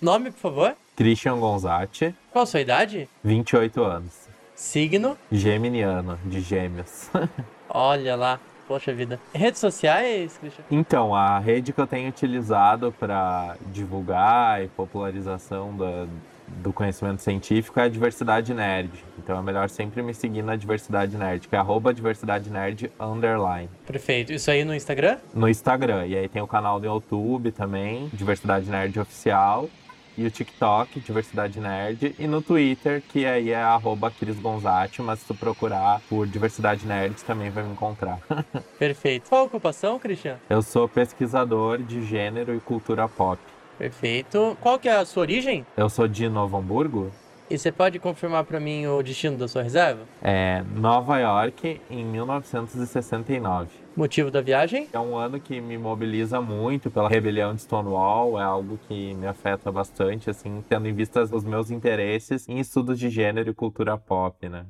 Nome, por favor? Christian Gonzatti, Qual a sua idade? 28 anos. Signo? Geminiano, de gêmeos. Olha lá. Poxa vida. Redes sociais, Christian? então, a rede que eu tenho utilizado para divulgar e popularização da, do conhecimento científico é a Diversidade Nerd. Então é melhor sempre me seguir na Diversidade Nerd, que é arroba Diversidade Nerd underline. Perfeito. Isso aí no Instagram? No Instagram. E aí tem o canal do YouTube também, Diversidade Nerd Oficial. E o TikTok, Diversidade Nerd. E no Twitter, que aí é arroba Cris Gonzatti, mas se tu procurar por Diversidade Nerd, também vai me encontrar. Perfeito. Qual a ocupação, Christian? Eu sou pesquisador de gênero e cultura pop. Perfeito. Qual que é a sua origem? Eu sou de Novo Hamburgo, E você pode confirmar pra mim o destino da sua reserva? é Nova York, em 1969. Motivo da viagem? É um ano que me mobiliza muito pela rebelião de Stonewall, é algo que me afeta bastante, assim, tendo em vista os meus interesses em estudos de gênero e cultura pop, né?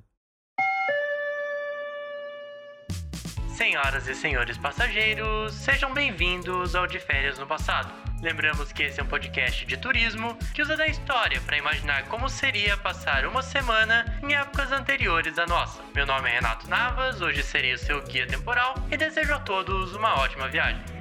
Senhoras e senhores passageiros, sejam bem-vindos ao De Férias no Passado. Lembramos que esse é um podcast de turismo que usa da história para imaginar como seria passar uma semana em épocas anteriores à nossa. Meu nome é Renato Navas, hoje serei o seu guia temporal e desejo a todos uma ótima viagem.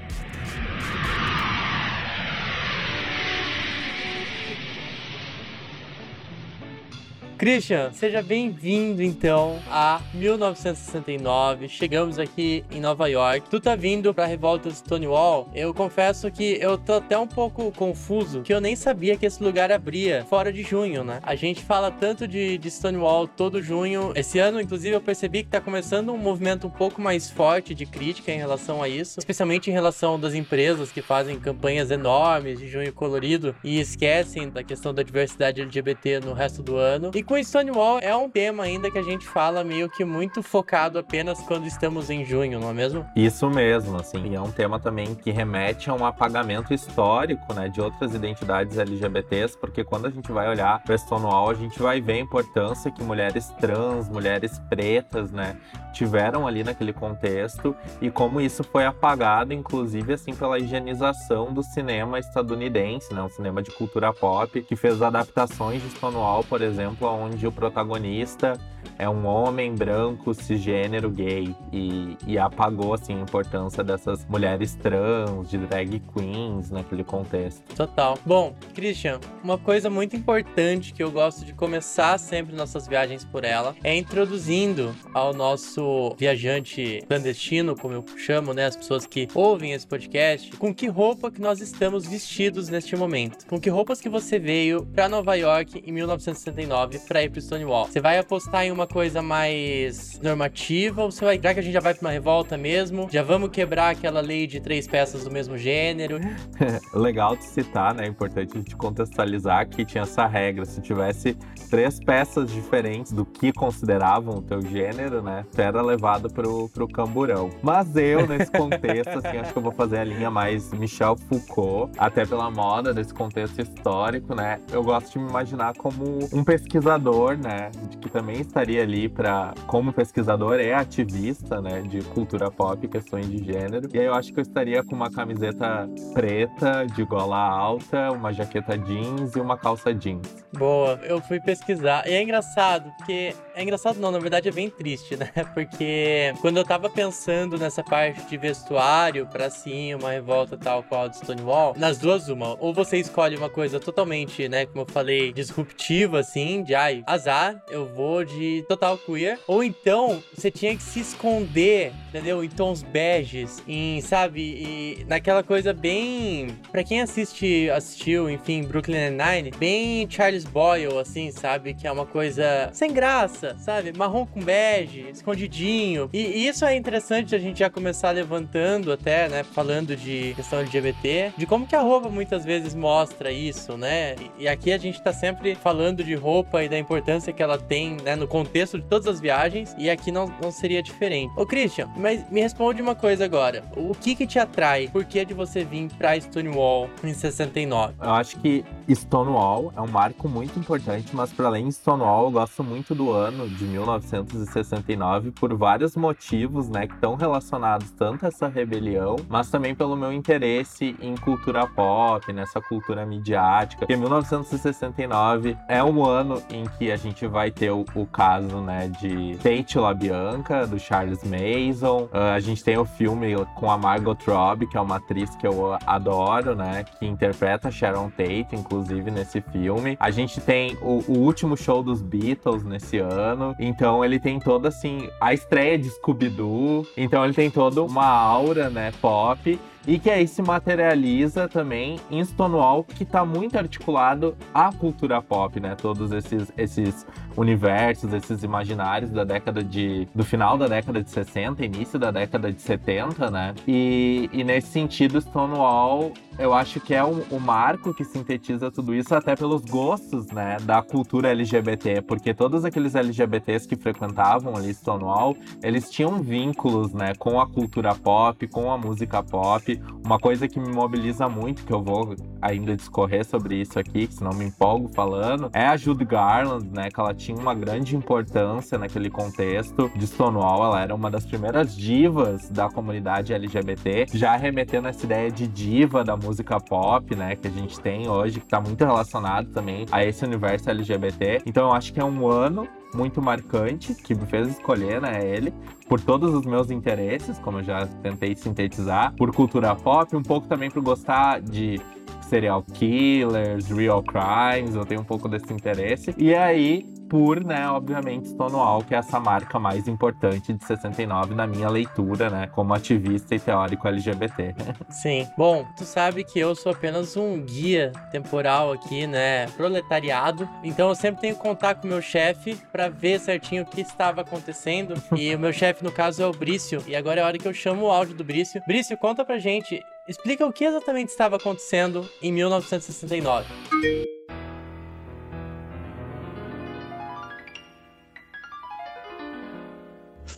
Christian, seja bem-vindo então a 1969. Chegamos aqui em Nova York. Tu tá vindo pra revolta de Stonewall. Eu confesso que eu tô até um pouco confuso, que eu nem sabia que esse lugar abria fora de junho, né? A gente fala tanto de, de Stonewall todo junho. Esse ano, inclusive, eu percebi que tá começando um movimento um pouco mais forte de crítica em relação a isso, especialmente em relação das empresas que fazem campanhas enormes de junho colorido e esquecem da questão da diversidade LGBT no resto do ano. E com Stonewall é um tema ainda que a gente fala meio que muito focado apenas quando estamos em junho, não é mesmo? Isso mesmo, assim, é um tema também que remete a um apagamento histórico, né, de outras identidades LGBTs, porque quando a gente vai olhar para Stonewall, a gente vai ver a importância que mulheres trans, mulheres pretas, né, tiveram ali naquele contexto e como isso foi apagado, inclusive, assim, pela higienização do cinema estadunidense, né, um cinema de cultura pop, que fez adaptações de Stonewall, por exemplo, onde o protagonista é um homem branco, cisgênero, gay. E, e apagou, assim, a importância dessas mulheres trans, de drag queens naquele contexto. Total. Bom, Christian, uma coisa muito importante que eu gosto de começar sempre nossas viagens por ela é introduzindo ao nosso viajante clandestino, como eu chamo, né, as pessoas que ouvem esse podcast, com que roupa que nós estamos vestidos neste momento. Com que roupas que você veio para Nova York em 1969 para ir pro Stonewall. Você vai apostar em uma coisa mais normativa ou você vai, já que a gente já vai pra uma revolta mesmo, já vamos quebrar aquela lei de três peças do mesmo gênero? Legal de citar, né? É importante a gente contextualizar que tinha essa regra. Se tivesse três peças diferentes do que consideravam o teu gênero, né? Tu era levado pro, pro camburão. Mas eu, nesse contexto, assim, acho que eu vou fazer a linha mais Michel Foucault, até pela moda desse contexto histórico, né? Eu gosto de me imaginar como um pesquisador, né? De que também estaria ali para como pesquisador é ativista, né? De cultura pop, questões de gênero. E aí eu acho que eu estaria com uma camiseta preta, de gola alta, uma jaqueta jeans e uma calça jeans. Boa, eu fui pesquisar. E é engraçado, porque. É engraçado não, na verdade é bem triste, né? Porque quando eu tava pensando nessa parte de vestuário pra sim, uma revolta tal qual a do Stonewall, nas duas, uma. Ou você escolhe uma coisa totalmente, né, como eu falei, disruptiva, assim, de ai, azar, eu vou de total queer. Ou então você tinha que se esconder, entendeu? Em tons beges, em, sabe, e naquela coisa bem. Pra quem assiste, assistiu, enfim, Brooklyn Nine-Nine, bem Charles Boyle, assim, sabe? Que é uma coisa sem graça, sabe? Marrom com bege, escondidinho. E, e isso é interessante a gente já começar levantando até, né? Falando de questão LGBT, de como que a roupa muitas vezes mostra isso, né? E, e aqui a gente tá sempre falando de roupa e da importância que ela tem, né? No contexto de todas as viagens e aqui não, não seria diferente. Ô Christian, mas me responde uma coisa agora. O que que te atrai? Por que de você vir pra Stonewall em 69? Eu acho que Stonewall é um marco muito importante, mas para além de Stonewall, eu gosto muito do ano de 1969 por vários motivos, né, que estão relacionados tanto a essa rebelião, mas também pelo meu interesse em cultura pop, nessa cultura midiática. Porque 1969 é um ano em que a gente vai ter o, o caso, né, de Tate LaBianca, do Charles Mason. Uh, a gente tem o filme com a Margot Robbie, que é uma atriz que eu adoro, né, que interpreta Sharon Tate, inclusive, nesse filme. A gente tem o, o último show dos Beatles nesse ano. Então ele tem toda, assim, a estreia de Scooby-Doo. Então ele tem toda uma aura, né, pop e que aí se materializa também em Stonewall, que está muito articulado à cultura pop, né? Todos esses, esses universos, esses imaginários da década de. do final da década de 60, início da década de 70, né? E, e nesse sentido, Stonewall eu acho que é o, o, marco que sintetiza tudo isso, até pelos gostos, né, da cultura LGBT, porque todos aqueles LGBTs que frequentavam ali Stonewall, eles tinham vínculos, né, com a cultura pop, com a música pop. Uma coisa que me mobiliza muito, que eu vou ainda discorrer sobre isso aqui, que senão me empolgo falando, é a Judy Garland, né, que ela tinha uma grande importância naquele contexto de Stonewall, ela era uma das primeiras divas da comunidade LGBT, já remetendo essa ideia de diva da música pop, né, que a gente tem hoje, que está muito relacionado também a esse universo LGBT. Então eu acho que é um ano muito marcante que me fez escolher, né, ele, por todos os meus interesses, como eu já tentei sintetizar, por cultura pop, um pouco também por gostar de serial killers, real crimes, eu tenho um pouco desse interesse. E aí, por, né, obviamente, Stonewall, que é essa marca mais importante de 69 na minha leitura, né, como ativista e teórico LGBT. Sim. Bom, tu sabe que eu sou apenas um guia temporal aqui, né, proletariado. Então eu sempre tenho que contar com o meu chefe para ver certinho o que estava acontecendo. e o meu chefe, no caso, é o Brício. E agora é a hora que eu chamo o áudio do Brício. Brício, conta pra gente. Explica o que exatamente estava acontecendo em 1969.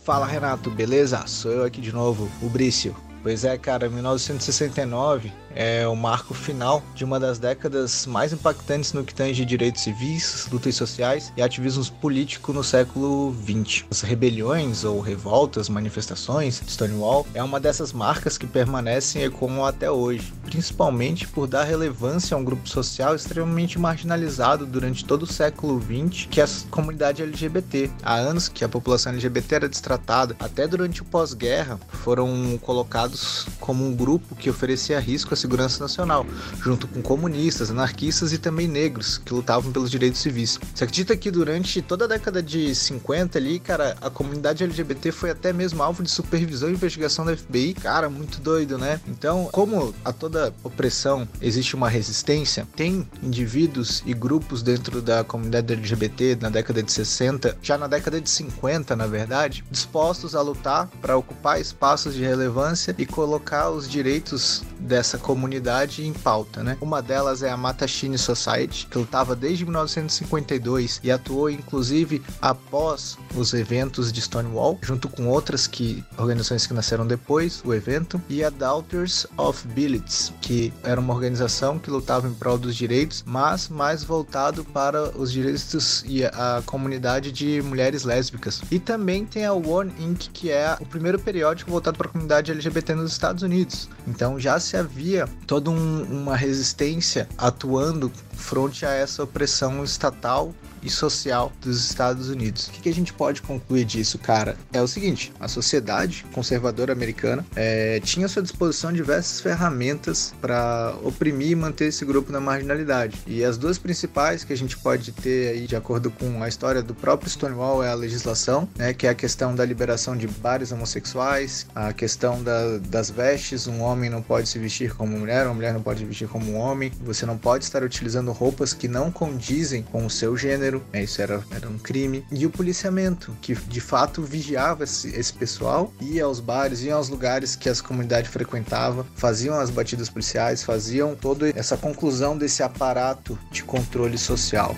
Fala Renato, beleza? Sou eu aqui de novo, o Brício. Pois é, cara, 1969 é o marco final de uma das décadas mais impactantes no que tange direitos civis, lutas sociais e ativismos políticos no século XX. As rebeliões ou revoltas, manifestações, Stonewall, é uma dessas marcas que permanecem e ecoam até hoje, principalmente por dar relevância a um grupo social extremamente marginalizado durante todo o século XX, que é a comunidade LGBT. Há anos que a população LGBT era destratada, até durante o pós-guerra foram colocados como um grupo que oferecia risco segurança nacional, junto com comunistas, anarquistas e também negros que lutavam pelos direitos civis. Você acredita que durante toda a década de 50 ali, cara, a comunidade LGBT foi até mesmo alvo de supervisão e investigação da FBI? Cara, muito doido, né? Então, como a toda opressão existe uma resistência, tem indivíduos e grupos dentro da comunidade LGBT na década de 60, já na década de 50, na verdade, dispostos a lutar para ocupar espaços de relevância e colocar os direitos dessa comunidade comunidade em pauta, né? Uma delas é a Matachine Society, que lutava desde 1952 e atuou inclusive após os eventos de Stonewall, junto com outras que organizações que nasceram depois o evento, e a Daughters of Billets, que era uma organização que lutava em prol dos direitos, mas mais voltado para os direitos e a comunidade de mulheres lésbicas. E também tem a One Inc, que é o primeiro periódico voltado para a comunidade LGBT nos Estados Unidos. Então já se havia toda um, uma resistência atuando frente a essa opressão estatal e social dos Estados Unidos. O que, que, a gente pode concluir disso, cara? É o seguinte: a sociedade conservadora americana é, tinha à sua disposição diversas ferramentas para oprimir e manter esse grupo na marginalidade. E as duas principais que a gente pode ter aí, de acordo com a história do próprio Stonewall, é a legislação, né, que é a questão da liberação de bares homossexuais, a questão da, das vestes: um homem não pode se vestir como mulher, uma mulher não pode se vestir como um homem, você não pode estar utilizando roupas que não condizem com o seu gênero né? isso era, era um crime. E o policiamento, que de fato vigiava esse, esse pessoal, ia aos bares, ia aos lugares que as comunidades frequentavam, faziam as batidas policiais, faziam toda essa conclusão desse aparato de controle social.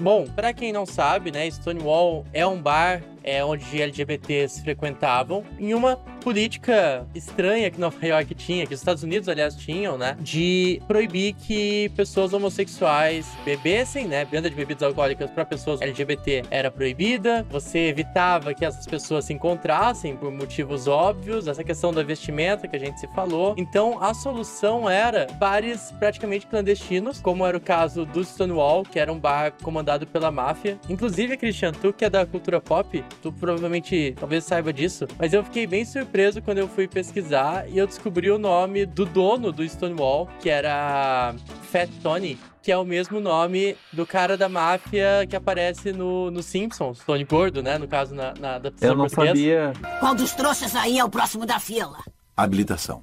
Bom, para quem não sabe, né, Stonewall é um bar é, onde LGBTs frequentavam, em uma política estranha que Nova York tinha, que os Estados Unidos, aliás, tinham, né? De proibir que pessoas homossexuais bebessem, né? Venda de bebidas alcoólicas para pessoas LGBT era proibida. Você evitava que essas pessoas se encontrassem por motivos óbvios. Essa questão da vestimenta que a gente se falou. Então, a solução era bares praticamente clandestinos, como era o caso do Stonewall, que era um bar comandado pela máfia. Inclusive, Christian, tu que é da cultura pop, tu provavelmente talvez saiba disso, mas eu fiquei bem surpreso quando eu fui pesquisar e eu descobri o nome do dono do Stonewall, que era Fat Tony, que é o mesmo nome do cara da máfia que aparece no, no Simpsons, Tony Gordo, né? No caso, na, na adaptação Eu não portuguesa. sabia. Qual dos trouxas aí é o próximo da fila? Habilitação.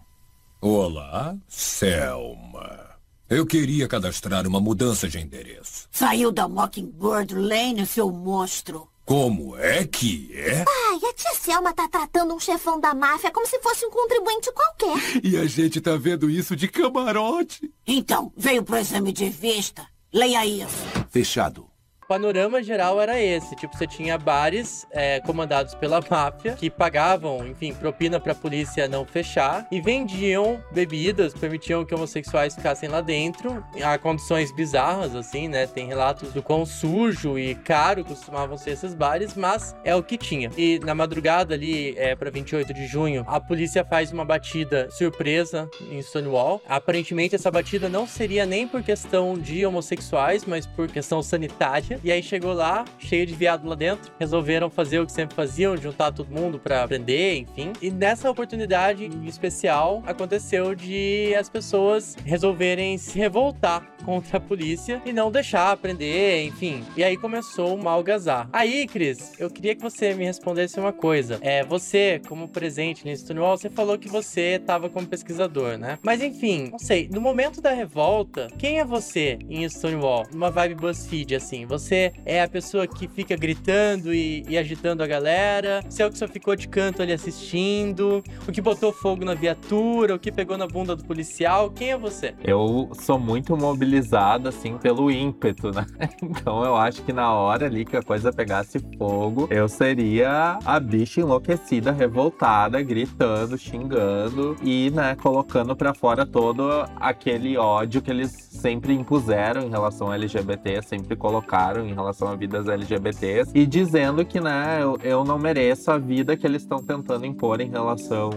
Olá, Selma. Eu queria cadastrar uma mudança de endereço. Saiu da Mockingbird Lane, seu monstro. Como é que é? Ai, a tia Selma tá tratando um chefão da máfia como se fosse um contribuinte qualquer. E a gente tá vendo isso de camarote. Então, veio pro exame de vista. Leia isso. Fechado. Panorama geral era esse. Tipo, você tinha bares é, comandados pela máfia que pagavam, enfim, propina pra polícia não fechar e vendiam bebidas, permitiam que homossexuais ficassem lá dentro. Há condições bizarras, assim, né? Tem relatos do quão sujo e caro costumavam ser esses bares, mas é o que tinha. E na madrugada ali, é, pra 28 de junho, a polícia faz uma batida surpresa em Stonewall. Aparentemente, essa batida não seria nem por questão de homossexuais, mas por questão sanitária. E aí chegou lá, cheio de viado lá dentro, resolveram fazer o que sempre faziam, juntar todo mundo pra prender, enfim. E nessa oportunidade em especial, aconteceu de as pessoas resolverem se revoltar contra a polícia e não deixar prender, enfim. E aí começou uma algazarra. Aí, Cris, eu queria que você me respondesse uma coisa. É, você, como presente nesse Stonewall, você falou que você estava como pesquisador, né? Mas enfim, não sei, no momento da revolta, quem é você em Stonewall? Uma vibe BuzzFeed, assim. Você é a pessoa que fica gritando e, e agitando a galera? Você é o que só ficou de canto ali assistindo? O que botou fogo na viatura? O que pegou na bunda do policial? Quem é você? Eu sou muito mobilizado, assim, pelo ímpeto, né? Então eu acho que na hora ali que a coisa pegasse fogo, eu seria a bicha enlouquecida, revoltada, gritando, xingando e, né, colocando pra fora todo aquele ódio que eles sempre impuseram em relação ao LGBT, sempre colocaram em relação a vidas LGBTs e dizendo que, né, eu, eu não mereço a vida que eles estão tentando impor em relação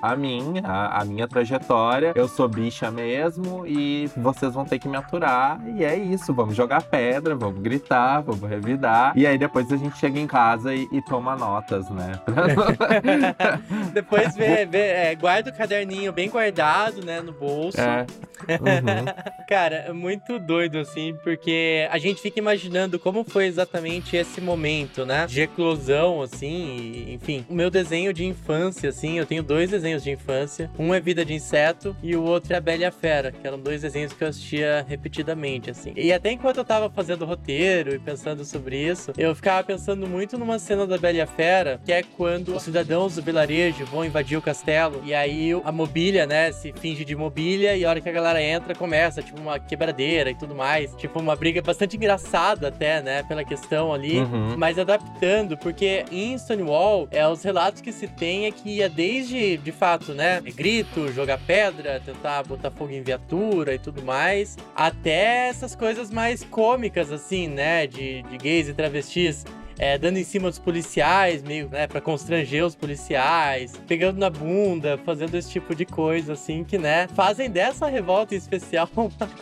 a mim, a, a minha trajetória. Eu sou bicha mesmo e vocês vão ter que me aturar. E é isso, vamos jogar pedra, vamos gritar, vamos revidar. E aí depois a gente chega em casa e, e toma notas, né? Depois vê, vê, é, guarda o caderninho bem guardado, né, no bolso. É. Uhum. Cara, é muito doido, assim, porque a gente fica imaginando como foi exatamente esse momento, né? De eclosão, assim, e, enfim. O meu desenho de infância, assim, eu tenho dois desenhos de infância. Um é Vida de Inseto e o outro é a Bela e a Fera, que eram dois desenhos que eu assistia repetidamente, assim. E até enquanto eu tava fazendo o roteiro e pensando sobre isso, eu ficava pensando muito numa cena da Bela e a Fera, que é quando os cidadãos do vilarejo vão invadir o castelo e aí a mobília, né, se finge de mobília e a hora que a galera entra começa, tipo, uma quebradeira e tudo mais. Tipo, uma briga bastante engraçada até, né, pela questão ali, Uhum. mas adaptando, porque em Stonewall, é, os relatos que se tem é que ia desde, de fato, né, grito, jogar pedra, tentar botar fogo em viatura e tudo mais, até essas coisas mais cômicas, assim, né, de, de gays e travestis. É, dando em cima dos policiais, meio, né, pra constranger os policiais, pegando na bunda, fazendo esse tipo de coisa, assim, que, né, fazem dessa revolta em especial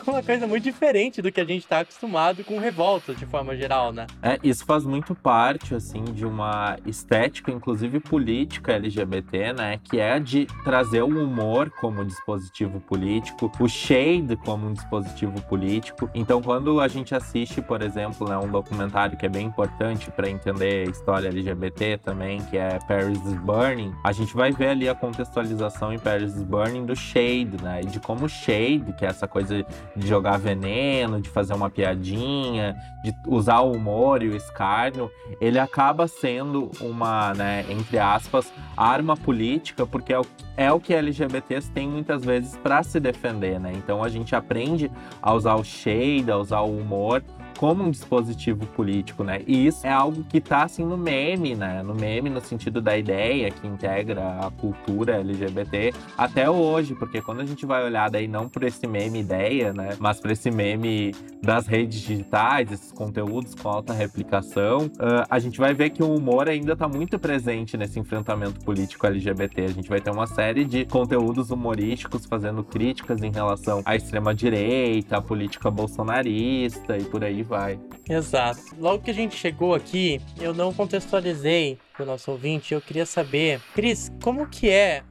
uma coisa muito diferente do que a gente tá acostumado com revoltas, de forma geral, né? É, isso faz muito parte, assim, de uma estética, inclusive política LGBT, né? Que é de trazer o humor como dispositivo político, o shade como um dispositivo político. Então, quando a gente assiste, por exemplo, né, um documentário que é bem importante para entender a história LGBT também, que é Paris is Burning, a gente vai ver ali a contextualização em Paris is Burning do shade, né? E de como o shade, que é essa coisa de jogar veneno, de fazer uma piadinha, de usar o humor e o escárnio, ele acaba sendo uma, né, entre aspas, arma política, porque é o, é o que LGBTs têm muitas vezes para se defender, né? Então a gente aprende a usar o shade, a usar o humor como um dispositivo político, né? E isso é algo que tá assim no meme, né? No meme no sentido da ideia que integra a cultura LGBT até hoje, porque quando a gente vai olhar daí não por esse meme ideia, né, mas por esse meme das redes digitais, esses conteúdos com alta replicação, uh, a gente vai ver que o humor ainda tá muito presente nesse enfrentamento político LGBT. A gente vai ter uma série de conteúdos humorísticos fazendo críticas em relação à extrema direita, à política bolsonarista e por aí vai. Exato. Logo que a gente chegou aqui, eu não contextualizei o nosso ouvinte. Eu queria saber, Cris, como que é?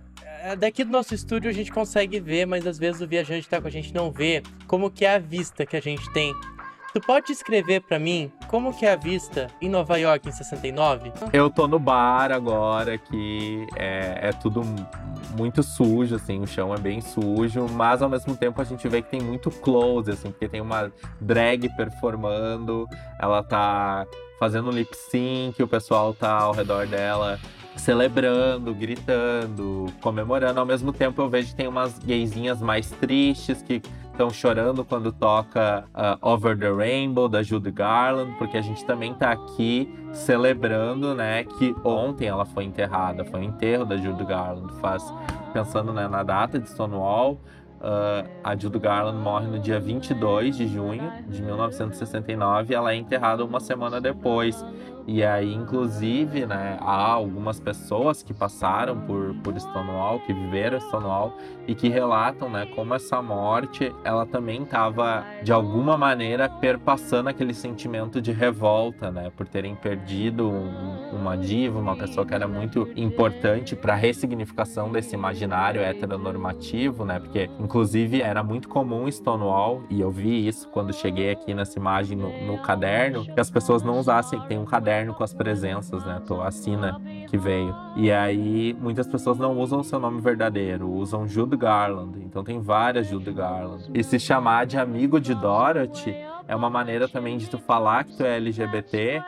é? Daqui do nosso estúdio a gente consegue ver, mas às vezes o viajante está com a gente não vê como que é a vista que a gente tem Tu pode escrever para mim como que é a vista em Nova York em 69? Eu tô no bar agora, que é, é tudo muito sujo, assim, o chão é bem sujo, mas ao mesmo tempo a gente vê que tem muito close, assim, porque tem uma drag performando, ela tá fazendo lip sync, o pessoal tá ao redor dela celebrando, gritando, comemorando. Ao mesmo tempo eu vejo que tem umas gaysinhas mais tristes que estão chorando quando toca uh, Over the Rainbow da Judy Garland, porque a gente também tá aqui celebrando, né, que ontem ela foi enterrada, foi o enterro da Judy Garland, faz pensando né, na data de Stonewall, uh, a Judy Garland morre no dia 22 de junho de 1969 e ela é enterrada uma semana depois. E aí, inclusive, né, há algumas pessoas que passaram por, por Stonewall, que viveram Stonewall e que relatam, né, como essa morte, ela também estava de alguma maneira perpassando aquele sentimento de revolta, né, por terem perdido um, uma diva, uma pessoa que era muito importante para a ressignificação desse imaginário heteronormativo, né, porque inclusive era muito comum Stonewall e eu vi isso quando cheguei aqui nessa imagem no, no caderno, que as pessoas não usassem, tem um caderno caderno com as presenças, né? A Sina que veio. E aí muitas pessoas não usam o seu nome verdadeiro, usam Jude Garland. Então tem várias Jude Garland. E se chamar de amigo de Dorothy é uma maneira também de tu falar que tu é LGBT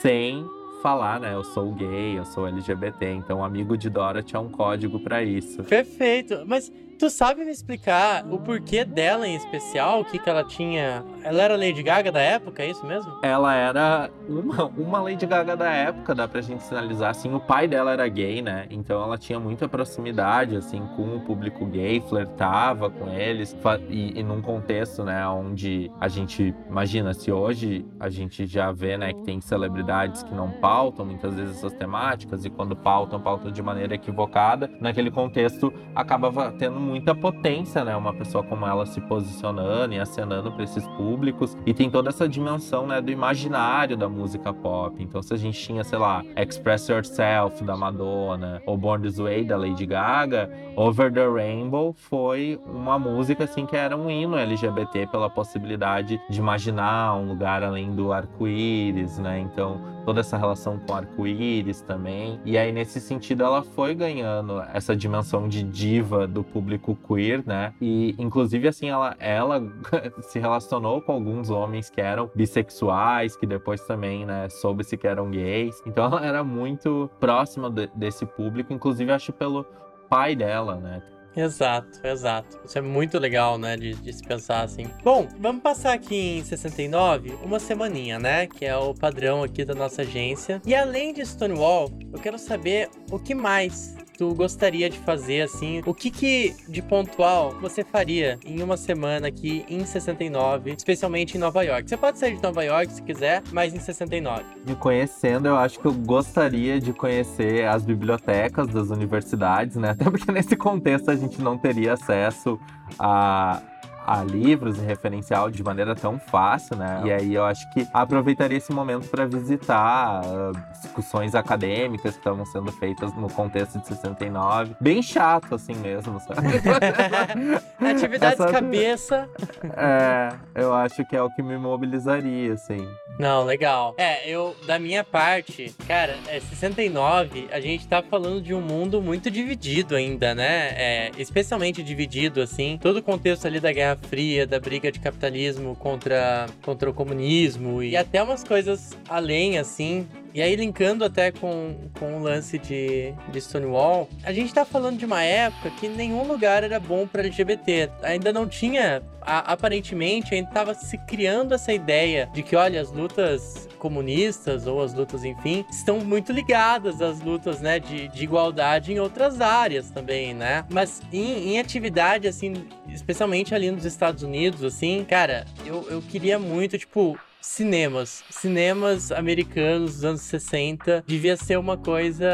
sem falar, né? Eu sou gay, eu sou LGBT. Então, amigo de Dorothy é um código para isso. Perfeito. Mas Tu sabe me explicar o porquê dela em especial? O que, que ela tinha. Ela era Lady Gaga da época, é isso mesmo? Ela era uma, uma Lady Gaga da época, dá pra gente sinalizar. Assim, o pai dela era gay, né? Então ela tinha muita proximidade, assim, com o público gay, flertava com eles. E, e num contexto, né, onde a gente. Imagina, se hoje a gente já vê, né, que tem celebridades que não pautam muitas vezes essas temáticas, e quando pautam, pautam de maneira equivocada. Naquele contexto, acabava tendo muita potência, né? Uma pessoa como ela se posicionando e acenando para esses públicos. E tem toda essa dimensão, né, do imaginário da música pop. Então, se a gente tinha, sei lá, Express Yourself da Madonna ou Born This Way da Lady Gaga, Over the Rainbow foi uma música assim que era um hino LGBT pela possibilidade de imaginar um lugar além do arco-íris, né? Então, toda essa relação com arco-íris também. E aí, nesse sentido, ela foi ganhando essa dimensão de diva do público queer, né? E, inclusive, assim, ela, ela se relacionou com alguns homens que eram bissexuais, que depois também, né, soube-se que eram gays. Então, ela era muito próxima de, desse público, inclusive, acho pelo pai dela, né? Exato, exato. Isso é muito legal, né, de, de, se pensar assim. Bom, vamos passar aqui em 69, uma semaninha, né, que é o padrão aqui da nossa agência. E além de Stonewall, eu quero saber o que mais tu gostaria de fazer, assim? O que que de pontual você faria em uma semana aqui em 69, especialmente em Nova York? Você pode sair de Nova York se quiser, mas em 69. Me conhecendo, eu acho que eu gostaria de conhecer as bibliotecas das universidades, né? Até porque nesse contexto a gente não teria acesso a a livros e referencial de maneira tão fácil, né? E aí eu acho que aproveitaria esse momento para visitar uh, discussões acadêmicas que estavam sendo feitas no contexto de 69. Bem chato assim mesmo, sabe? Atividades Essa... cabeça. É, eu acho que é o que me mobilizaria, assim. Não, legal. É, eu, da minha parte, cara, é 69, a gente tá falando de um mundo muito dividido ainda, né? É, especialmente dividido, assim. Todo o contexto ali da Guerra Fria, da briga de capitalismo contra, contra o comunismo e até umas coisas além, assim, E aí, linkando até com, com o lance de, de Stonewall, a gente tá falando de uma época que nenhum lugar era bom para LGBT. Ainda não tinha, a, aparentemente, ainda tava se criando essa ideia de que, olha, as lutas comunistas ou as lutas, enfim, estão muito ligadas às lutas, né, de, de igualdade em outras áreas também, né? Mas em, em atividade, assim, especialmente ali nos Estados Unidos, assim, cara, eu, eu queria muito, tipo, cinemas. Cinemas americanos dos anos 60 devia ser uma coisa.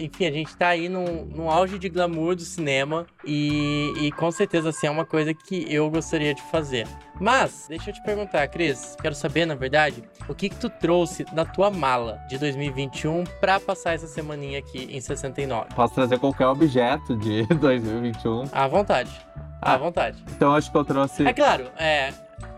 Enfim, a gente tá aí num, num auge de glamour do cinema e, e com certeza assim, é uma coisa que eu gostaria de fazer. Mas, deixa eu te perguntar, Cris, quero saber, na verdade, o que que tu trouxe na tua mala de 2021 para passar essa semaninha aqui em 69? Posso trazer qualquer objeto de 2021. À vontade. À vontade. Então acho que eu trouxe. É claro, é,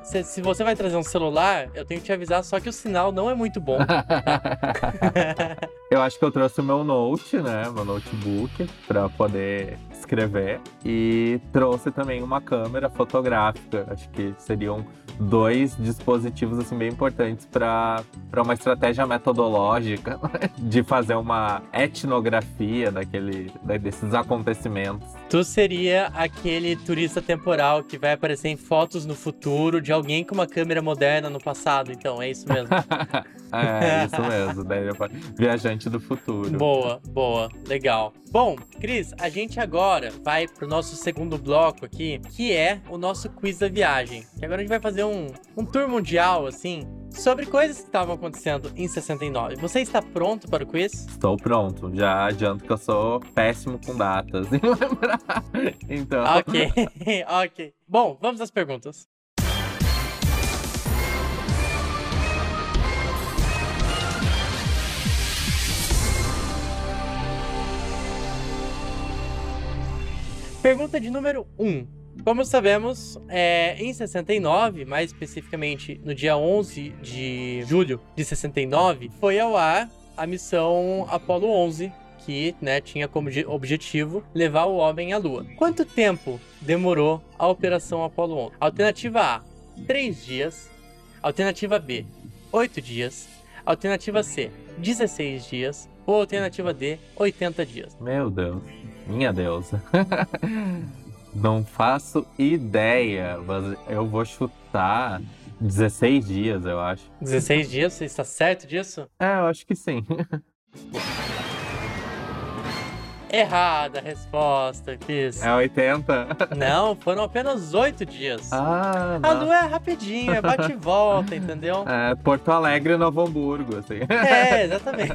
se, se, você vai trazer um celular, eu tenho que te avisar só que o sinal não é muito bom. eu acho que eu trouxe o meu note, né? Meu notebook, para poder escrever. E trouxe também uma câmera fotográfica. Acho que seriam dois dispositivos assim bem importantes para uma estratégia metodológica de fazer uma etnografia daquele desses acontecimentos. Tu seria aquele turista temporal que vai aparecer em fotos no futuro de alguém com uma câmera moderna no passado, então é isso mesmo. é, isso mesmo, daí viajante do futuro. Boa, boa, legal. Bom, Cris, a gente agora vai pro nosso segundo bloco aqui, que é o nosso quiz da viagem. Que agora a gente vai fazer um, um tour mundial, assim, sobre coisas que estavam acontecendo em 69. Você está pronto para o quiz? Estou pronto. Já adianto que eu sou péssimo com datas. então. Ok, ok. Bom, vamos às perguntas. Pergunta de número 1. Um. Como sabemos, é, em 69, mais especificamente no dia 11 de julho de 69, foi ao ar a missão Apollo 11, que né, tinha como objetivo levar o homem à Lua. Quanto tempo demorou a operação Apollo 11? Alternativa A, 3 dias. Alternativa B, 8 dias. Alternativa C, 16 dias. Ou alternativa D, 80 dias. Meu Deus. Minha deusa. Não faço ideia, mas eu vou chutar 16 dias, eu acho. 16 dias? Você está certo disso? É, eu acho que sim. Errada a resposta, Cris. É 80? Não, foram apenas 8 dias. Ah, A lua é rapidinho, é bate e volta, entendeu? É, Porto Alegre e Novo Hamburgo, assim. É, exatamente.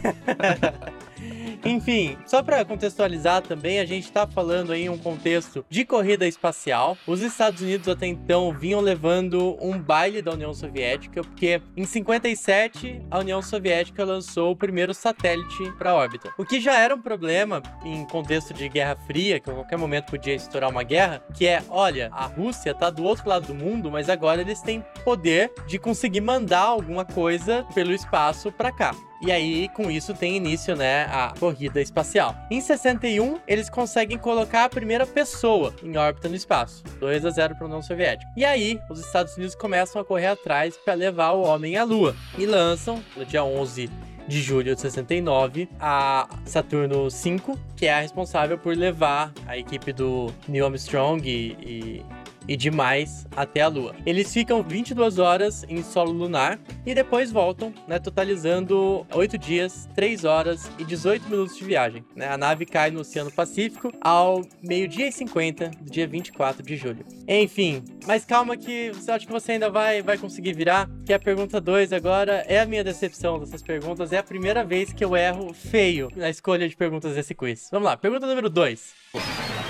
Enfim, só para contextualizar também, a gente tá falando aí um contexto de corrida espacial. Os Estados Unidos até então vinham levando um baile da União Soviética, porque em 57 a União Soviética lançou o primeiro satélite para órbita. O que já era um problema em contexto de Guerra Fria, que a qualquer momento podia estourar uma guerra, que é, olha, a Rússia tá do outro lado do mundo, mas agora eles têm poder de conseguir mandar alguma coisa pelo espaço para cá. E aí, com isso, tem início, né, a corrida espacial. Em 61, eles conseguem colocar a primeira pessoa em órbita no espaço. 2 a 0 para a União Soviética. E aí, os Estados Unidos começam a correr atrás para levar o homem à Lua. E lançam, no dia 11 de julho de 69, a Saturno 5, que é a responsável por levar a equipe do Neil Armstrong e, e e demais até a Lua. Eles ficam 22 horas em solo lunar e depois voltam, né, totalizando 8 dias, 3 horas e 18 minutos de viagem. Né? A nave cai no Oceano Pacífico ao meio-dia e 50 do dia 24 de julho. Enfim, mas calma que você acha que você ainda vai, vai conseguir virar, que a pergunta 2 agora é a minha decepção dessas perguntas, é a primeira vez que eu erro feio na escolha de perguntas desse quiz. Vamos lá, pergunta número 2.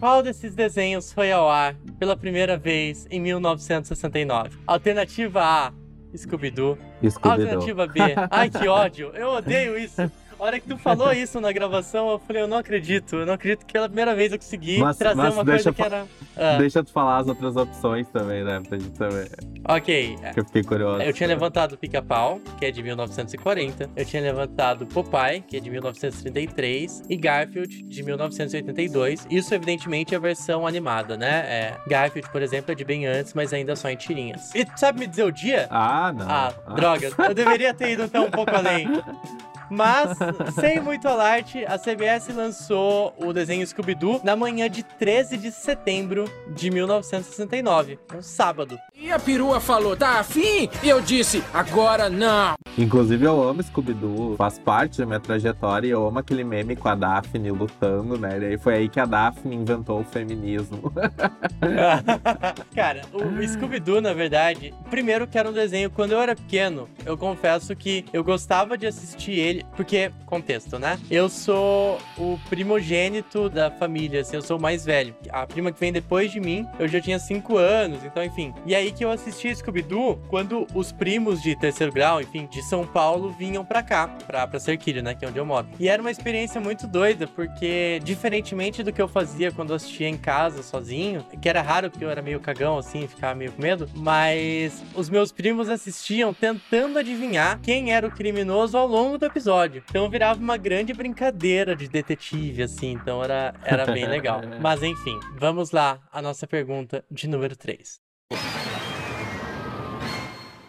Qual desses desenhos foi ao ar pela primeira vez em 1969? Alternativa A, Scooby-Doo. Scooby Alternativa B, ai que ódio, eu odeio isso. A hora que tu falou isso na gravação, eu falei, eu não acredito. Eu não acredito que pela primeira vez eu consegui Mas- trazer mas uma coisa que era. Ah, Deixa te falar as outras opções também, né? Pra gente saber. ok. é, eu fiquei curioso. Eu tinha levantado Pica-Pau, que é de 1940. Eu tinha levantado Popeye, que é de 1933. E Garfield, de 1982. Isso, evidentemente, é a versão animada, né? É, Garfield, por exemplo, é de bem antes, mas ainda só em tirinhas. E tu sabe me dizer o dia? Ah, não. Ah, droga. Eu deveria ter ido até um pouco além. Mas, sem muito alarde, a CBS lançou o desenho Scooby-Doo na manhã de 13 de setembro de 1969, um sábado. E a perua falou, tá afim? E eu disse, agora não. Inclusive, eu amo Scooby-Doo, faz parte da minha trajetória e eu amo aquele meme com a Daphne lutando, né? E aí foi aí que a Daphne inventou o feminismo. Cara, o Scooby-Doo, na verdade, primeiro que era um desenho, quando eu era pequeno, eu confesso que eu gostava de assistir ele, porque, contexto, né? Eu sou o primogênito da família, assim, eu sou o mais velho. A prima que vem depois de mim, eu já tinha 5 anos, então, enfim. E aí que eu assisti Scooby-Doo quando os primos de terceiro grau, enfim, de São Paulo, vinham pra cá, pra, pra Serquilho, né, que é onde eu moro. E era uma experiência muito doida, porque, diferentemente do que eu fazia quando eu assistia em casa, sozinho, que era raro porque eu era meio cagão, assim, ficava meio com medo, mas os meus primos assistiam tentando adivinhar quem era o criminoso ao longo do episódio. Então virava uma grande brincadeira de detetive, assim, então era, era bem legal. Mas enfim, vamos lá, a nossa pergunta de número 3.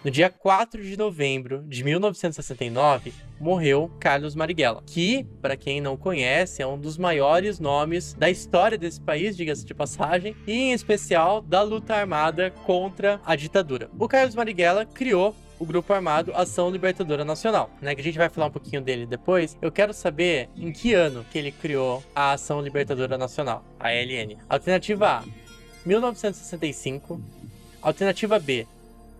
No dia 4 de novembro de 1969, morreu Carlos Marighella, que, para quem não conhece, é um dos maiores nomes da história desse país, diga-se de passagem, e em especial da luta armada contra a ditadura. O Carlos Marighella criou o grupo armado Ação Libertadora Nacional, né? Que a gente vai falar um pouquinho dele depois. Eu quero saber em que ano que ele criou a Ação Libertadora Nacional, a ALN. Alternativa A, 1965. Alternativa B,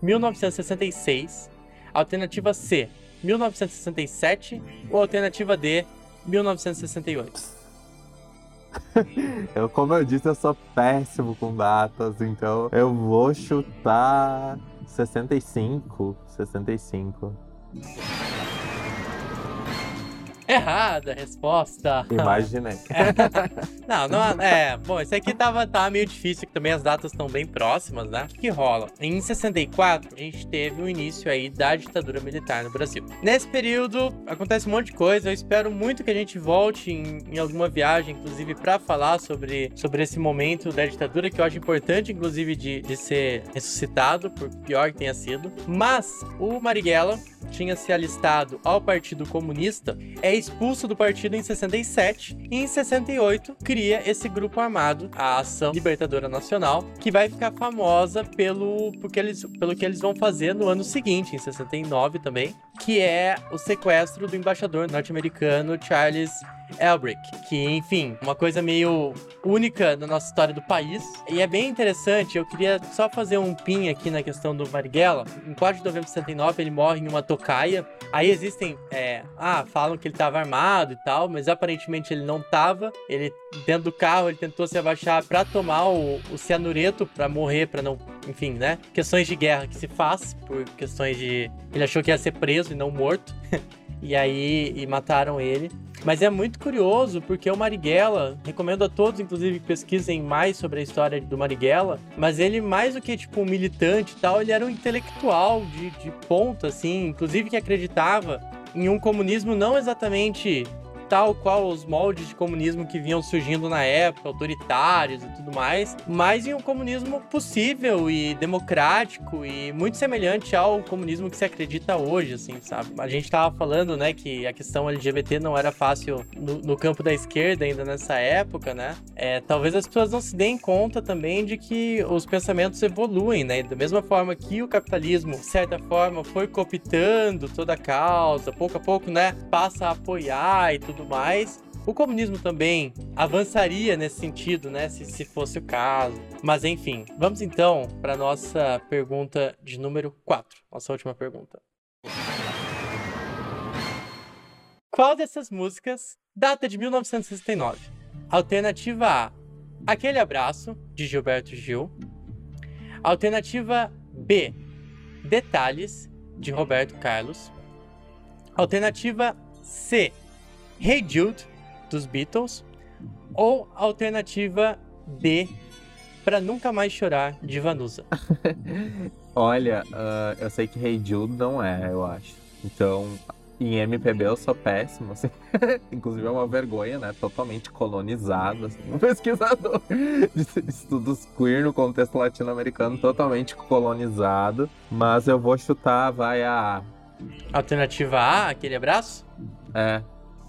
1966. Alternativa C, 1967. Ou alternativa D, 1968. Eu, como eu disse, eu sou péssimo com datas, então eu vou chutar 65. 65. Errada a resposta. Imaginei. Não, não é. Bom, esse aqui tava, tava meio difícil, que também as datas estão bem próximas, né? O que, que rola? Em 64, a gente teve o início aí da ditadura militar no Brasil. Nesse período, acontece um monte de coisa. Eu espero muito que a gente volte em, em alguma viagem, inclusive, para falar sobre, sobre esse momento da ditadura, que eu acho importante, inclusive, de, de ser ressuscitado, por pior que tenha sido. Mas o Marighella tinha se alistado ao Partido Comunista, é expulso do partido em 67 e em 68 cria esse grupo armado, a Ação Libertadora Nacional, que vai ficar famosa pelo, porque eles, pelo que eles vão fazer no ano seguinte, em 69 também, que é o sequestro do embaixador norte-americano Charles Elbrick, que, enfim, uma coisa meio única na nossa história do país. E é bem interessante, eu queria só fazer um pin aqui na questão do Marighella. Em 4 de novembro de 69, ele morre em uma tocaia. Aí existem, é, ah, falam que ele estava armado e tal, mas aparentemente ele não estava. Ele, dentro do carro, ele tentou se abaixar para tomar o, o cianureto, para morrer, para não, enfim, né? Questões de guerra que se faz, por questões de... Ele achou que ia ser preso e não morto. E aí e mataram ele. Mas é muito curioso porque o Marighella, recomendo a todos, inclusive, que pesquisem mais sobre a história do Marighella. Mas ele, mais do que tipo um militante e tal, ele era um intelectual de, de ponta, assim, inclusive que acreditava em um comunismo não exatamente tal qual os moldes de comunismo que vinham surgindo na época, autoritários e tudo mais, mas em um comunismo possível e democrático e muito semelhante ao comunismo que se acredita hoje, assim, sabe? A gente tava falando, né, que a questão LGBT não era fácil no, no campo da esquerda ainda nessa época, né? É, talvez as pessoas não se deem conta também de que os pensamentos evoluem, né? Da mesma forma que o capitalismo, de certa forma, foi cooptando toda a causa, pouco a pouco, né, passa a apoiar e tudo mais. O comunismo também avançaria nesse sentido, né? Se, se fosse o caso. Mas enfim, vamos então para nossa pergunta de número 4. Nossa última pergunta. Qual dessas músicas data de 1969? Alternativa A: Aquele Abraço, de Gilberto Gil. Alternativa B: Detalhes, de Roberto Carlos. Alternativa C: Hey Jude, dos Beatles, ou alternativa D, Pra Nunca Mais Chorar, de Vanusa. Olha, uh, eu sei que Hey Jude não é, eu acho. Então, em MPB eu sou péssimo, assim. Inclusive é uma vergonha, né? Totalmente colonizado, assim. Um pesquisador de estudos queer no contexto latino-americano, totalmente colonizado. Mas eu vou chutar, vai a... Alternativa A, aquele abraço? É.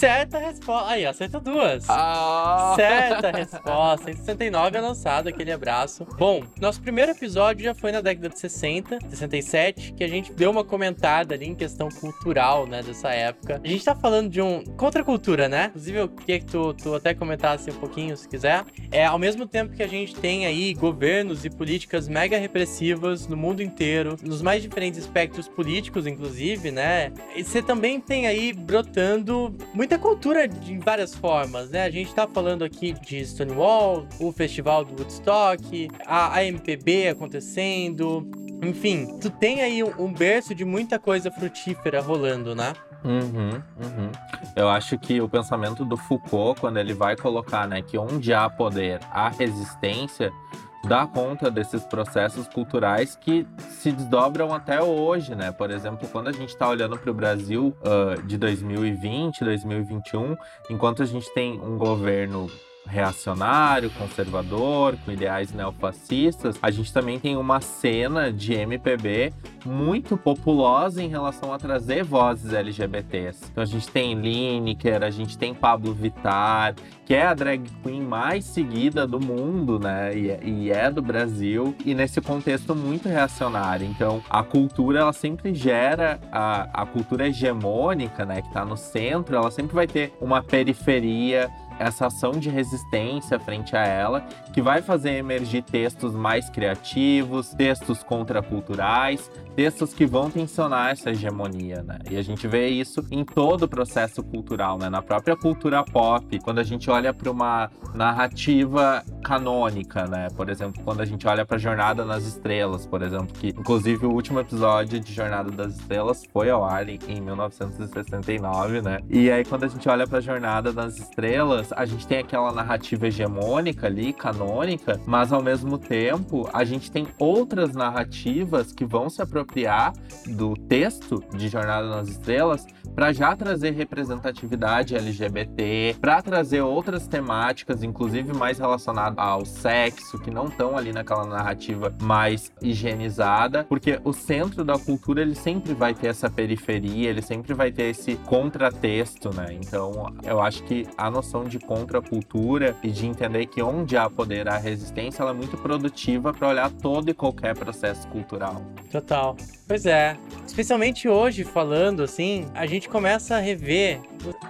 Certa resposta. Aí, acertou duas. Ah. Certa resposta. Em 69 é lançado aquele abraço. Bom, nosso primeiro episódio já foi na década de 60, 67, que a gente deu uma comentada ali em questão cultural, né, dessa época. A gente tá falando de um contracultura, né? Inclusive, eu queria que tu, tu até comentasse um pouquinho, se quiser. É, ao mesmo tempo que a gente tem aí governos e políticas mega repressivas no mundo inteiro, nos mais diferentes espectros políticos, inclusive, né? E você também tem aí brotando muito muita cultura de várias formas, né? A gente tá falando aqui de Stonewall, o festival do Woodstock, a, MPB acontecendo. Enfim, tu tem aí um, um berço de muita coisa frutífera rolando, né? Uhum, uhum. Eu acho que o pensamento do Foucault, quando ele vai colocar né, que onde há poder, há resistência, dá conta desses processos culturais que se desdobram até hoje, né? Por exemplo, quando a gente está olhando para o Brasil uh, de 2020, 2021, enquanto a gente tem um governo reacionário, conservador, com ideais neofascistas, a gente também tem uma cena de MPB muito populosa em relação a trazer vozes LGBTs. Então a gente tem Lineker, a gente tem Pablo Vittar, que é a drag queen mais seguida do mundo, né? E, é, e é do Brasil, e nesse contexto muito reacionário. Então a cultura, ela sempre gera a, a cultura hegemônica, né? Que tá no centro, ela sempre vai ter uma periferia essa ação de resistência frente a ela, que vai fazer emergir textos mais criativos, textos contraculturais, textos que vão tensionar essa hegemonia, né? E a gente vê isso em todo o processo cultural, né? Na própria cultura pop, quando a gente olha para uma narrativa canônica, né? Por exemplo, quando a gente olha para Jornada nas Estrelas, por exemplo, que inclusive o último episódio de Jornada das Estrelas foi ao ar em 1969, né? E aí quando a gente olha para Jornada nas Estrelas, a gente tem aquela narrativa hegemônica ali, canônica, mas ao mesmo tempo a gente tem outras narrativas que vão se apropriar do texto de Jornada nas Estrelas para já trazer representatividade LGBT, para trazer outras temáticas, inclusive mais relacionadas ao sexo, que não estão ali naquela narrativa mais higienizada, porque o centro da cultura ele sempre vai ter essa periferia, ele sempre vai ter esse contratexto, né? Então, eu acho que a noção de contracultura e de entender que onde há poder, há resistência, ela é muito produtiva para olhar todo e qualquer processo cultural. Total. Pois é. Especialmente hoje, falando assim, a gente começa a rever.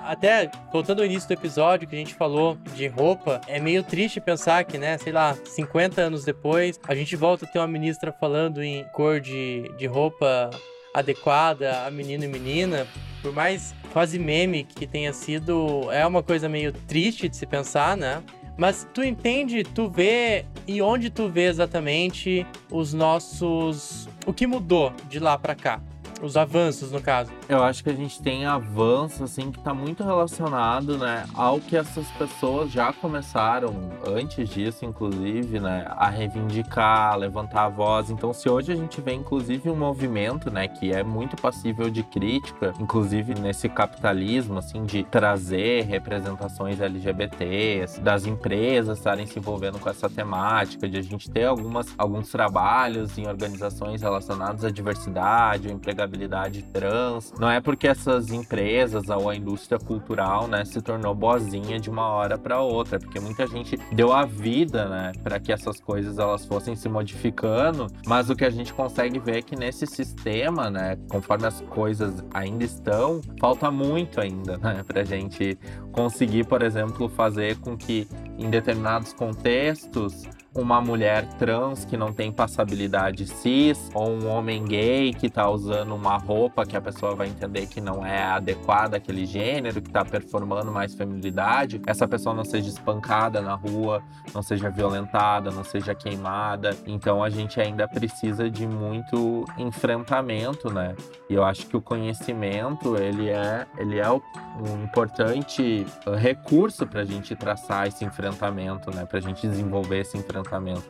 Até voltando ao início do episódio que a gente falou de roupa, é meio triste pensar que, né, sei lá, 50 anos depois, a gente volta a ter uma ministra falando em cor de, de roupa adequada a menino e menina, por mais quase meme que tenha sido, é uma coisa meio triste de se pensar, né? Mas tu entende, tu vê e onde tu vê exatamente os nossos. O que mudou de lá para cá? Os avanços, no caso. Eu acho que a gente tem avanço, assim, que tá muito relacionado, né, ao que essas pessoas já começaram, antes disso, inclusive, né, a reivindicar, a levantar a voz. Então, se hoje a gente vê, inclusive, um movimento, né, que é muito passível de crítica, inclusive nesse capitalismo, assim, de trazer representações LGBTs, das empresas estarem se envolvendo com essa temática, de a gente ter algumas, alguns trabalhos em organizações relacionados à diversidade, ao empregador habilidade trans. Não é porque essas empresas ou a indústria cultural, né, se tornou boazinha de uma hora para outra, porque muita gente deu a vida, né, para que essas coisas elas fossem se modificando, mas o que a gente consegue ver é que nesse sistema, né, conforme as coisas ainda estão, falta muito ainda, né, pra gente conseguir, por exemplo, fazer com que em determinados contextos uma mulher trans que não tem passabilidade cis, ou um homem gay que tá usando uma roupa que a pessoa vai entender que não é adequada àquele gênero, que tá performando mais feminilidade, essa pessoa não seja espancada na rua, não seja violentada, não seja queimada. Então a gente ainda precisa de muito enfrentamento, né? E eu acho que o conhecimento, ele é, ele é um importante uh, recurso para a gente traçar esse enfrentamento, né? Para a gente desenvolver esse enfrentamento.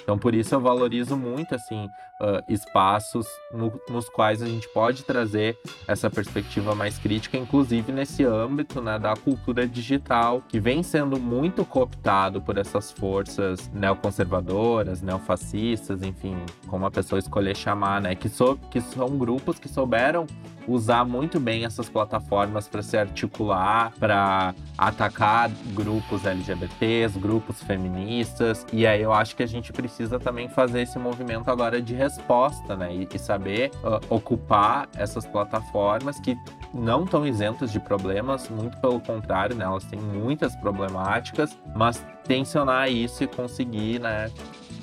Então, por isso eu valorizo muito, assim, uh, espaços no, nos quais a gente pode trazer essa perspectiva mais crítica, inclusive nesse âmbito, né, da cultura digital, que vem sendo muito cooptado por essas forças neoconservadoras, neofascistas, enfim, como a pessoa escolher chamar, né? Que, que são grupos que souberam usar muito bem essas plataformas para se articular, para atacar grupos LGBTs, grupos feministas. E aí eu acho que a gente precisa também fazer esse movimento agora de resposta, né? E, e saber uh, ocupar essas plataformas que não estão isentas de problemas, muito pelo contrário, né? Elas têm muitas problemáticas, mas tensionar isso e conseguir, né?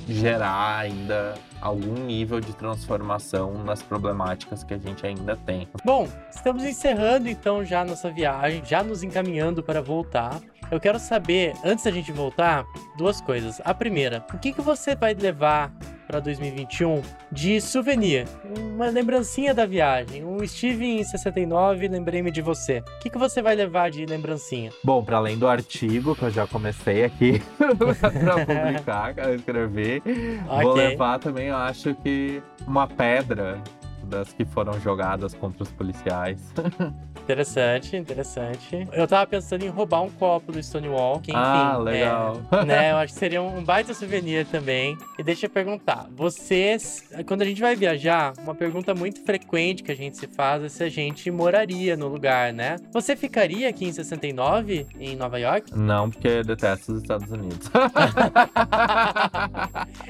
gerar ainda algum nível de transformação nas problemáticas que a gente ainda tem. Bom, estamos encerrando então já nossa viagem, já nos encaminhando para voltar. Eu quero saber, antes da gente voltar, duas coisas. A primeira, o que, que você vai levar para 2021 de souvenir, uma lembrancinha da viagem. Um Steve em 69, lembrei-me de você. O que, que você vai levar de lembrancinha? Bom, para além do artigo que eu já comecei aqui para publicar, escrever, okay. vou levar também, eu acho que uma pedra das que foram jogadas contra os policiais. Interessante, interessante. Eu tava pensando em roubar um copo do Stonewall, que enfim. Ah, legal. É, né, eu acho que seria um baita souvenir também. E deixa eu perguntar, vocês, quando a gente vai viajar, uma pergunta muito frequente que a gente se faz é se a gente moraria no lugar, né? Você ficaria aqui em 69, em Nova York? Não, porque eu detesto os Estados Unidos.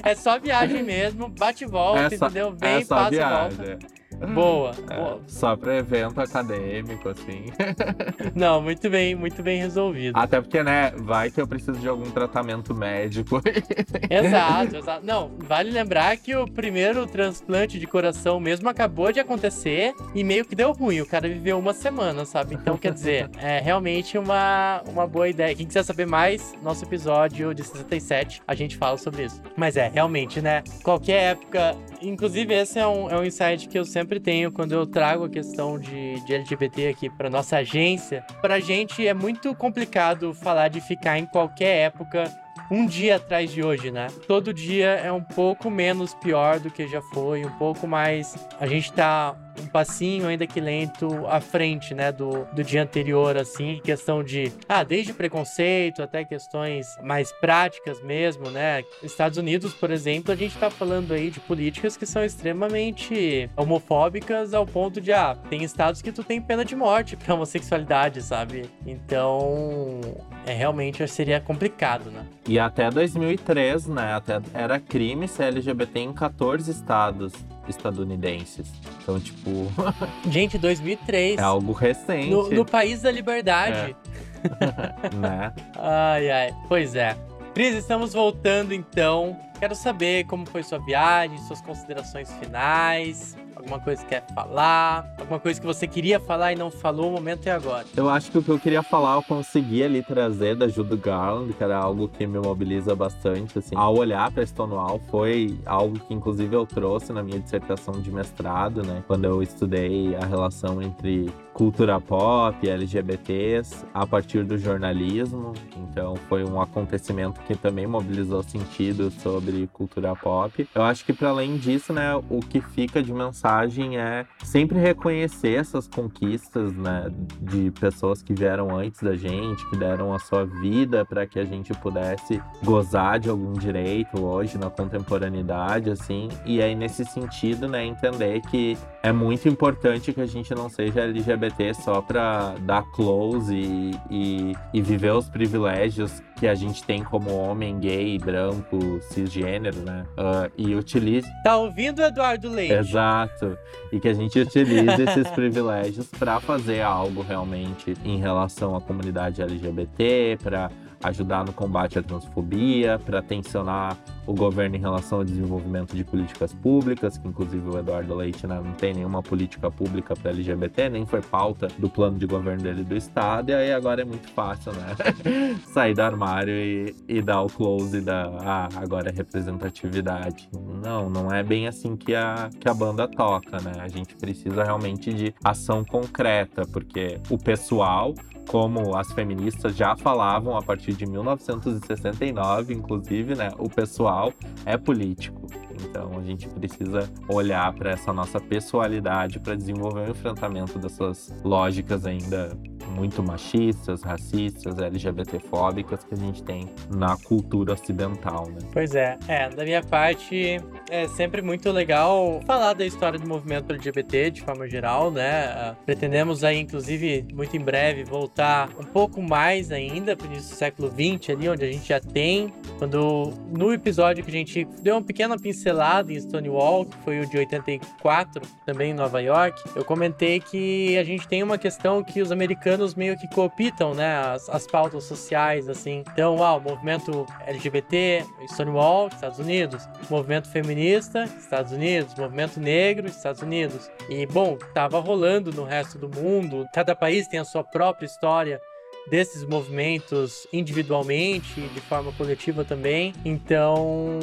é só viagem mesmo, bate e volta, é entendeu? Vem, é passa viagem. e volta. Boa, é, boa. Só para evento acadêmico, assim. Não, muito bem, muito bem resolvido. Até porque, né, vai que eu preciso de algum tratamento médico. exato, exato. Não, vale lembrar que o primeiro transplante de coração mesmo acabou de acontecer e meio que deu ruim. O cara viveu uma semana, sabe? Então, quer dizer, é realmente uma, uma boa ideia. Quem quiser saber mais, nosso episódio de 67, a gente fala sobre isso. Mas é, realmente, né? Qualquer época. Inclusive, esse é um, é um insight que eu sempre sempre tenho quando eu trago a questão de, de LGBT aqui para nossa agência. Para gente é muito complicado falar de ficar em qualquer época um dia atrás de hoje, né? Todo dia é um pouco menos pior do que já foi, um pouco mais. A gente tá um passinho ainda que lento à frente, né, do, do dia anterior, assim, questão de, ah, desde preconceito até questões mais práticas mesmo, né? Estados Unidos, por exemplo, a gente tá falando aí de políticas que são extremamente homofóbicas ao ponto de, ah, tem estados que tu tem pena de morte pra homossexualidade, sabe? Então, é realmente seria complicado, né? E até 2003, né, até era crime ser LGBT em 14 estados estadunidenses. Então, tipo. Gente, 2003. É algo recente. No, no país da liberdade. É. né? Ai, ai. Pois é. Cris, estamos voltando então. Quero saber como foi sua viagem, suas considerações finais. Alguma coisa que quer falar? Alguma coisa que você queria falar e não falou? O momento é agora. Eu acho que o que eu queria falar eu consegui ali trazer da Judo Garland, que era algo que me mobiliza bastante, assim. Ao olhar para Stonewall, foi algo que inclusive eu trouxe na minha dissertação de mestrado, né? Quando eu estudei a relação entre cultura pop, LGBTs, a partir do jornalismo. Então foi um acontecimento que também mobilizou sentido sobre cultura pop. Eu acho que para além disso, né, o que fica de mensagem é sempre reconhecer essas conquistas, né, de pessoas que vieram antes da gente, que deram a sua vida para que a gente pudesse gozar de algum direito hoje na contemporaneidade, assim. E aí nesse sentido, né, entender que é muito importante que a gente não seja LGBT só pra dar close e, e, e, viver os privilégios que a gente tem como homem gay, branco, cisgênero, né? Uh, e utilize. Tá ouvindo, Eduardo Leite? Exato. E que a gente utilize esses privilégios para fazer algo realmente em relação à comunidade LGBT, para ajudar no combate à transfobia, para tensionar o governo em relação ao desenvolvimento de políticas públicas, que inclusive o Eduardo Leite né, não tem nenhuma política pública para LGBT, nem foi pauta do plano de governo dele do estado, e aí agora é muito fácil, né? Sair do armário e, e dar o close da ah, agora é representatividade. Não, não é bem assim que a, que a banda toca, né? A gente precisa realmente de ação concreta, porque o pessoal como as feministas já falavam a partir de 1969, inclusive, né, o pessoal é político. Então a gente precisa olhar para essa nossa pessoalidade para desenvolver o enfrentamento dessas lógicas ainda muito machistas, racistas, LGBTfóbicas que a gente tem na cultura ocidental, né? Pois é, é, da minha parte é sempre muito legal falar da história do movimento LGBT de forma geral, né? Pretendemos aí, inclusive, muito em breve voltar um pouco mais ainda para o início do século XX ali, onde a gente já tem, quando no episódio que a gente deu uma pequena pincelada em Stonewall, que foi o de 84, também em Nova York, eu comentei que a gente tem uma questão que os americanos americanos meio que cooptam, né, as, as pautas sociais, assim. Então, ah, o movimento LGBT, Stonewall, Estados Unidos. Movimento feminista, Estados Unidos. Movimento negro, Estados Unidos. E, bom, tava rolando no resto do mundo. Cada país tem a sua própria história desses movimentos individualmente de forma coletiva também. Então,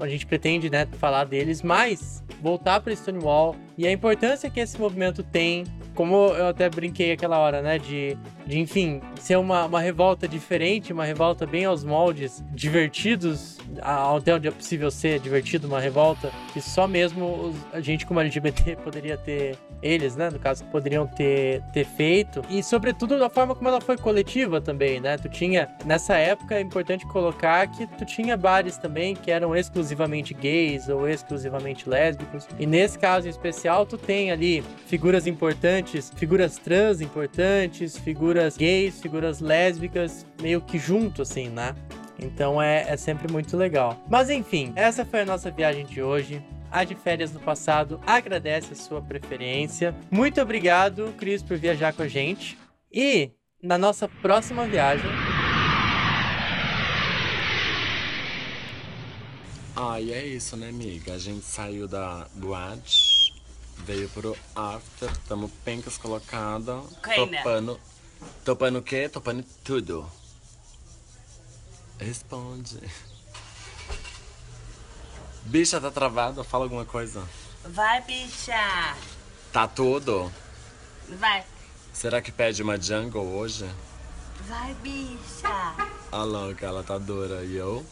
a gente pretende, né, falar deles, mas voltar para Stonewall e a importância que esse movimento tem como eu até brinquei aquela hora, né? De, de enfim, ser uma, uma revolta diferente, uma revolta bem aos moldes, divertidos, até onde é possível ser divertido, uma revolta que só mesmo a gente como LGBT poderia ter, eles, né? No caso, poderiam ter, ter feito. E sobretudo da forma como ela foi coletiva também, né? Tu tinha, nessa época, é importante colocar que tu tinha bares também que eram exclusivamente gays ou exclusivamente lésbicos. E nesse caso em especial, tu tem ali figuras importantes importantes, figuras trans importantes, figuras gays, figuras lésbicas, meio que junto, assim, né? Então é, é sempre muito legal. Mas enfim, essa foi a nossa viagem de hoje. A de férias no passado agradece a sua preferência. Muito obrigado, Cris, por viajar com a gente. E na nossa próxima viagem. Ah, e é isso, né, amiga? A gente saiu da boate Veio pro after, tamo pencas colocada. Topando. Topando o quê? Topando tudo. Responde. Bicha, tá travada? Fala alguma coisa. Vai, bicha. Tá tudo? Vai. Será que pede uma jungle hoje? Vai, bicha. A louca, ela tá dura. E eu?